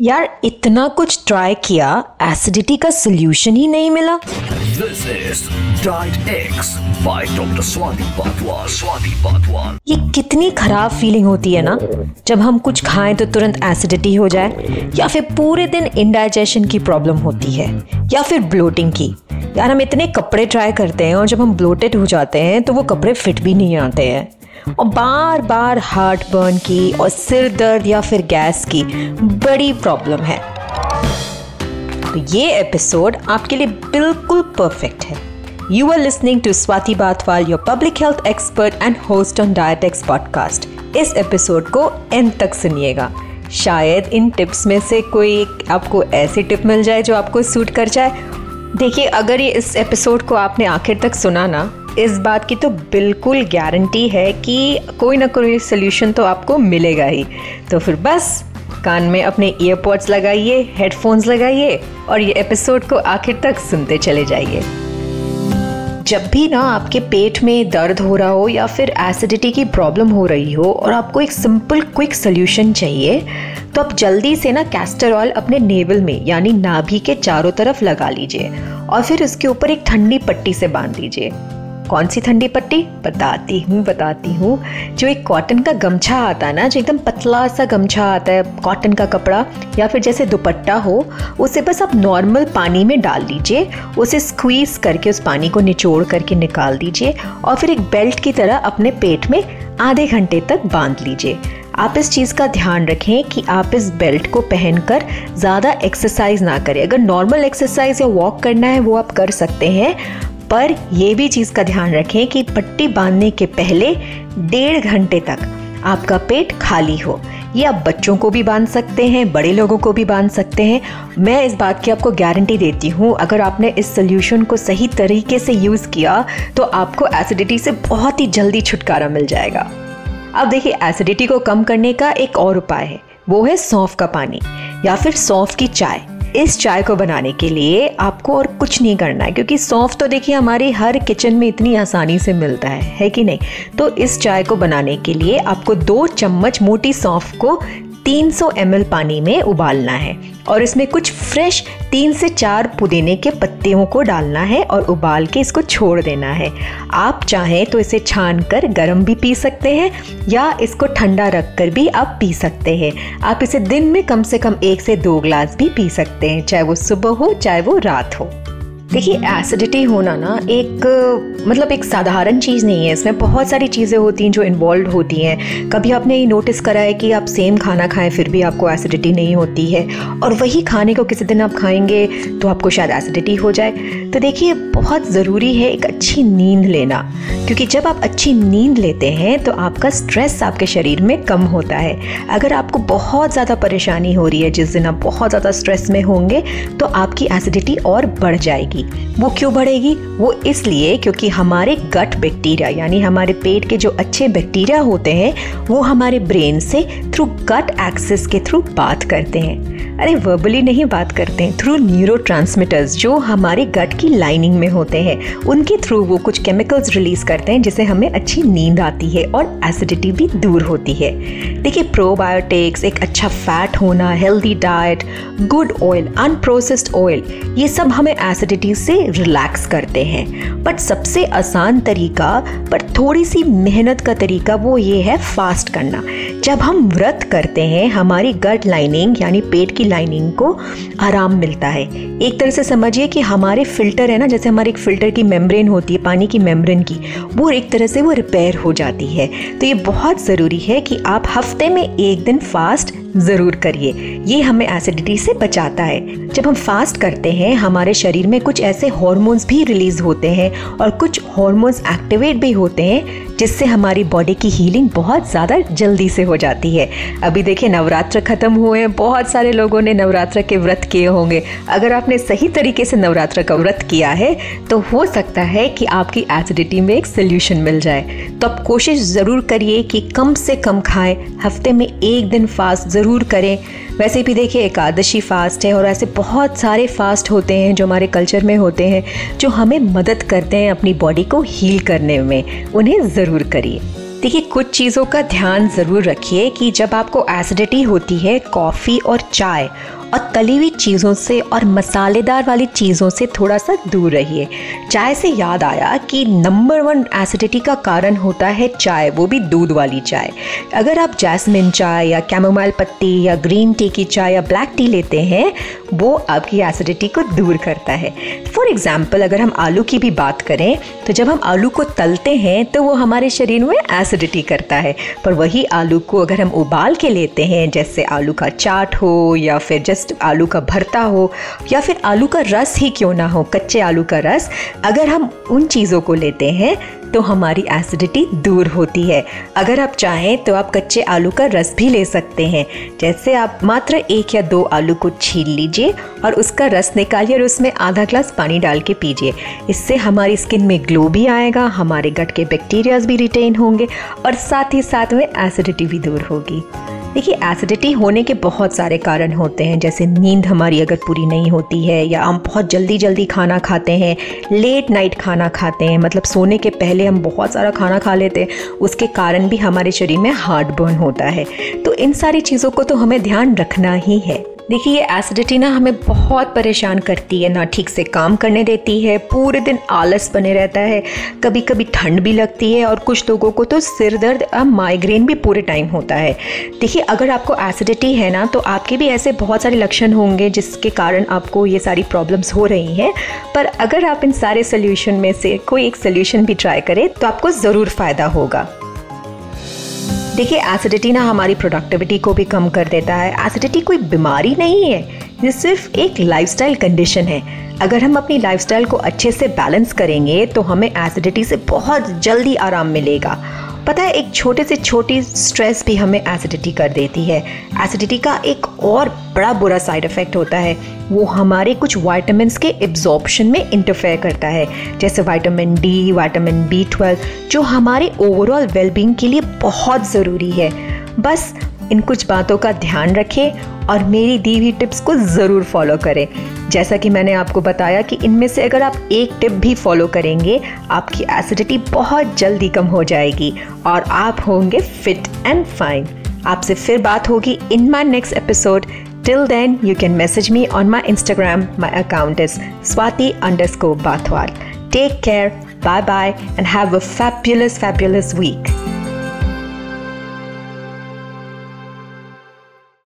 यार इतना कुछ ट्राई किया एसिडिटी का सोल्यूशन ही नहीं मिला This is Diet X by Dr. Swati Patwal. Swati Patwal. ये कितनी खराब फीलिंग होती है ना जब हम कुछ खाएँ तो तुरंत एसिडिटी हो जाए या फिर पूरे दिन इंडाइजेशन की प्रॉब्लम होती है या फिर ब्लोटिंग की यार हम इतने कपड़े ट्राई करते हैं और जब हम ब्लोटेड हो जाते हैं तो वो कपड़े फिट भी नहीं आते हैं और बार बार हार्ट बर्न की और सिर दर्द या फिर गैस की बड़ी प्रॉब्लम है। तो ये एपिसोड आपके लिए बिल्कुल परफेक्ट है। You are listening to Swati Bathwal your public health expert and host on Dietex podcast इस एपिसोड को एंड तक सुनिएगा। शायद इन टिप्स में से कोई आपको ऐसी टिप मिल जाए जो आपको सूट कर जाए। देखिए, अगर ये इस एपिसोड को आपने आखिर तक सुना ना इस बात की तो बिल्कुल गारंटी है कि कोई ना कोई सोल्यूशन तो आपको मिलेगा ही। तो फिर बस, कान में अपने ईयरपॉड्स लगाइए हेडफोन्स लगाइए और ये एपिसोड को आखिर तक सुनते चले जाइए। जब भी ना आपके पेट में दर्द हो रहा हो या फिर एसिडिटी की प्रॉब्लम हो रही हो और आपको एक सिंपल क्विक सोल्यूशन चाहिए तो आप जल्दी से ना कैस्टर ऑयल अपने नेवल में, यानी नाभि के चारों तरफ़ लगा लीजिए और फिर उसके ऊपर एक ठंडी पट्टी से बाँध लीजिए। कौन सी ठंडी पट्टी? बताती हूँ बताती हूँ। जो एक कॉटन का गमछा आता है ना, जो एकदम पतला सा गमछा आता है कॉटन का कपड़ा, या फिर जैसे दुपट्टा हो, उसे बस आप नॉर्मल पानी में डाल दीजिए। उसे स्क्वीज करके उस पानी को निचोड़ करके निकाल दीजिए और फिर एक बेल्ट की तरह अपने पेट में आधे घंटे तक बाँध लीजिए। आप इस चीज़ का ध्यान रखें कि आप इस बेल्ट को पहनकर ज़्यादा एक्सरसाइज ना करें। अगर नॉर्मल एक्सरसाइज या वॉक करना है, वो आप कर सकते हैं। पर यह भी चीज़ का ध्यान रखें कि पट्टी बांधने के पहले डेढ़ घंटे तक आपका पेट खाली हो। ये आप बच्चों को भी बाँध सकते हैं, बड़े लोगों को भी बाँध सकते हैं। मैं इस बात की आपको गारंटी देती हूँ, अगर आपने इस सोल्यूशन को सही तरीके से यूज़ किया तो आपको एसिडिटी से बहुत ही जल्दी छुटकारा मिल जाएगा। अब देखिए एसिडिटी को कम करने का एक और उपाय है, वो है सौंफ का पानी, या फिर सौंफ की चाय। इस चाय को बनाने के लिए आपको और कुछ नहीं करना है, क्योंकि सौंफ तो देखिए हमारे हर किचन में इतनी आसानी से मिलता है है कि नहीं? तो इस चाय को बनाने के लिए आपको दो चम्मच मोटी सौंफ को 300 सौ पानी में उबालना है और इसमें कुछ फ्रेश तीन से चार पुदीने के पत्तियों को डालना है और उबाल के इसको छोड़ देना है। आप चाहें तो इसे छान कर गर्म भी पी सकते हैं या इसको ठंडा रख कर भी आप पी सकते हैं। आप इसे दिन में कम से कम एक से दो ग्लास भी पी सकते हैं, चाहे वो सुबह हो, चाहे वो रात हो। देखिए एसिडिटी होना ना एक मतलब एक साधारण चीज़ नहीं है। इसमें बहुत सारी चीज़ें होती हैं जो इन्वॉल्व होती हैं। कभी आपने ये नोटिस करा है कि आप सेम खाना खाएँ, फिर भी आपको एसिडिटी नहीं होती है। और वही खाने को किसी दिन आप खाएँगे तो आपको शायद एसिडिटी हो जाए। तो देखिए, बहुत ज़रूरी है एक अच्छी नींद लेना। क्योंकि जब आप अच्छी नींद लेते हैं तो आपका स्ट्रेस आपके शरीर में कम होता है। अगर आपको बहुत ज़्यादा परेशानी हो रही है, जिस दिन आप बहुत ज़्यादा स्ट्रेस में होंगे तो आपकी एसिडिटी और बढ़ जाएगी। बढ़ेगी वो क्यों बढ़ेगी? वो इसलिए क्योंकि हमारे गट बैक्टीरिया, यानी हमारे पेट के जो अच्छे बैक्टीरिया होते हैं, वो हमारे ब्रेन से थ्रू गट एक्सेस के थ्रू बात करते हैं। अरे वर्बली नहीं बात करते हैं थ्रू न्यूरो जो हमारे गट की लाइनिंग में होते हैं, उनके थ्रू वो कुछ केमिकल्स रिलीज़ करते हैं, जिससे हमें अच्छी नींद आती है और एसिडिटी भी दूर होती है। देखिए प्रोबायोटिक्स एक अच्छा फैट होना healthy diet good oil unprocessed oil ये सब हमें एसिडिटी से रिलैक्स करते हैं। बट सबसे आसान तरीका, पर थोड़ी सी मेहनत का तरीका वो ये है फास्ट करना। जब हम व्रत करते हैं, हमारी गट लाइनिंग यानी पेट की लाइनिंग को आराम मिलता है। एक तरह से समझिए कि हमारे फ़िल्टर है ना, जैसे हमारे एक फ़िल्टर की मेम्ब्रेन होती है, पानी की मेम्ब्रेन की, वो एक तरह से वो रिपेयर हो जाती है। तो ये बहुत ज़रूरी है कि आप हफ़्ते में एक दिन फास्ट ज़रूर करिए। ये हमें एसिडिटी से बचाता है। जब हम फास्ट करते हैं, हमारे शरीर में कुछ ऐसे हॉर्मोन्स भी रिलीज़ होते हैं और कुछ हॉर्मोन्स एक्टिवेट भी होते हैं जिससे हमारी बॉडी की हीलिंग बहुत ज़्यादा जल्दी से हो जाती है। अभी देखिए, नवरात्र खत्म हुए हैं। बहुत सारे लोगों ने नवरात्र के व्रत किए होंगे। अगर आपने सही तरीके से नवरात्र का व्रत किया है तो हो सकता है कि आपकी एसिडिटी में एक सोल्यूशन मिल जाए। तो आप कोशिश ज़रूर करिए कि कम से कम खाएँ। हफ़्ते में एक दिन फास्ट ज़रूर करें। वैसे भी देखिए, एकादशी फास्ट है और ऐसे बहुत सारे फास्ट होते हैं जो हमारे कल्चर में होते हैं, जो हमें मदद करते हैं अपनी बॉडी को हील करने में। उन्हें ज़रूर करिए। देखिए, कुछ चीज़ों का ध्यान ज़रूर रखिए कि जब आपको एसिडिटी होती है कॉफ़ी और चाय और तली हुई चीज़ों से और मसालेदार वाली चीज़ों से थोड़ा सा दूर रहिए। चाय से याद आया कि नंबर वन एसिडिटी का कारण होता है चाय, वो भी दूध वाली चाय। अगर आप जैस्मिन चाय या कैमोमाइल पत्ती या ग्रीन टी की चाय या ब्लैक टी लेते हैं, वो आपकी एसिडिटी को दूर करता है। फॉर एग्ज़ाम्पल अगर हम आलू की भी बात करें तो जब हम आलू को तलते हैं तो वो हमारे शरीर में एसिडिटी करता है। पर वही आलू को अगर हम उबाल के लेते हैं, जैसे आलू का चाट हो या फिर जस्ट जस्ट आलू का भरता हो या फिर आलू का रस ही क्यों ना हो, कच्चे आलू का रस, अगर हम उन चीज़ों को लेते हैं तो हमारी एसिडिटी दूर होती है। अगर आप चाहें तो आप कच्चे आलू का रस भी ले सकते हैं। जैसे आप मात्र एक या दो आलू को छील लीजिए और उसका रस निकालिए और उसमें आधा ग्लास पानी डाल के पीजिए। इससे हमारी स्किन में ग्लो भी आएगा, हमारे गट के बैक्टीरियाज भी रिटेन होंगे और साथ ही साथ में एसिडिटी भी दूर होगी। देखिए एसिडिटी होने के बहुत सारे कारण होते हैं। जैसे नींद हमारी अगर पूरी नहीं होती है या हम बहुत जल्दी जल्दी खाना खाते हैं लेट नाइट खाना खाते हैं मतलब सोने के पहले हम बहुत सारा खाना खा लेते हैं, उसके कारण भी हमारे शरीर में हार्ट बर्न होता है। तो इन सारी चीज़ों को तो हमें ध्यान रखना ही है। देखिए ये एसिडिटी ना हमें बहुत परेशान करती है, ना ठीक से काम करने देती है, पूरे दिन आलस बने रहता है कभी कभी ठंड भी लगती है और कुछ लोगों को तो सिर दर्द और माइग्रेन भी पूरे टाइम होता है। देखिए, अगर आपको एसिडिटी है ना तो आपके भी ऐसे बहुत सारे लक्षण होंगे जिसके कारण आपको ये सारी प्रॉब्लम्स हो रही हैं। पर अगर आप इन सारे सोल्यूशन में से कोई एक सोल्यूशन भी ट्राई करें तो आपको ज़रूर फ़ायदा होगा। देखिए एसिडिटी ना हमारी प्रोडक्टिविटी को भी कम कर देता है। एसिडिटी कोई बीमारी नहीं है, ये सिर्फ़ एक लाइफस्टाइल कंडीशन है। अगर हम अपनी लाइफस्टाइल को अच्छे से बैलेंस करेंगे तो हमें एसिडिटी से बहुत जल्दी आराम मिलेगा। पता है, एक छोटे से छोटी स्ट्रेस भी हमें एसिडिटी कर देती है। एसिडिटी का एक और बड़ा बुरा साइड इफ़ेक्ट होता है। वो हमारे कुछ वाइटामिन के एब्जॉर्बशन में इंटरफेयर करता है। जैसे vitamin D vitamin B twelve जो हमारे ओवरऑल वेलबींग के लिए बहुत ज़रूरी है। बस इन कुछ बातों का ध्यान रखें और मेरी दी हुई टिप्स को ज़रूर फॉलो करें जैसा कि मैंने आपको बताया कि इनमें से अगर आप एक टिप भी फॉलो करेंगे आपकी एसिडिटी बहुत जल्दी कम हो जाएगी और आप होंगे फिट एंड फाइन आपसे फिर बात होगी in my next episode Till then, you can message me on my Instagram. My account is swati underscore bathwal. Take care, bye bye, and have a fabulous, fabulous week.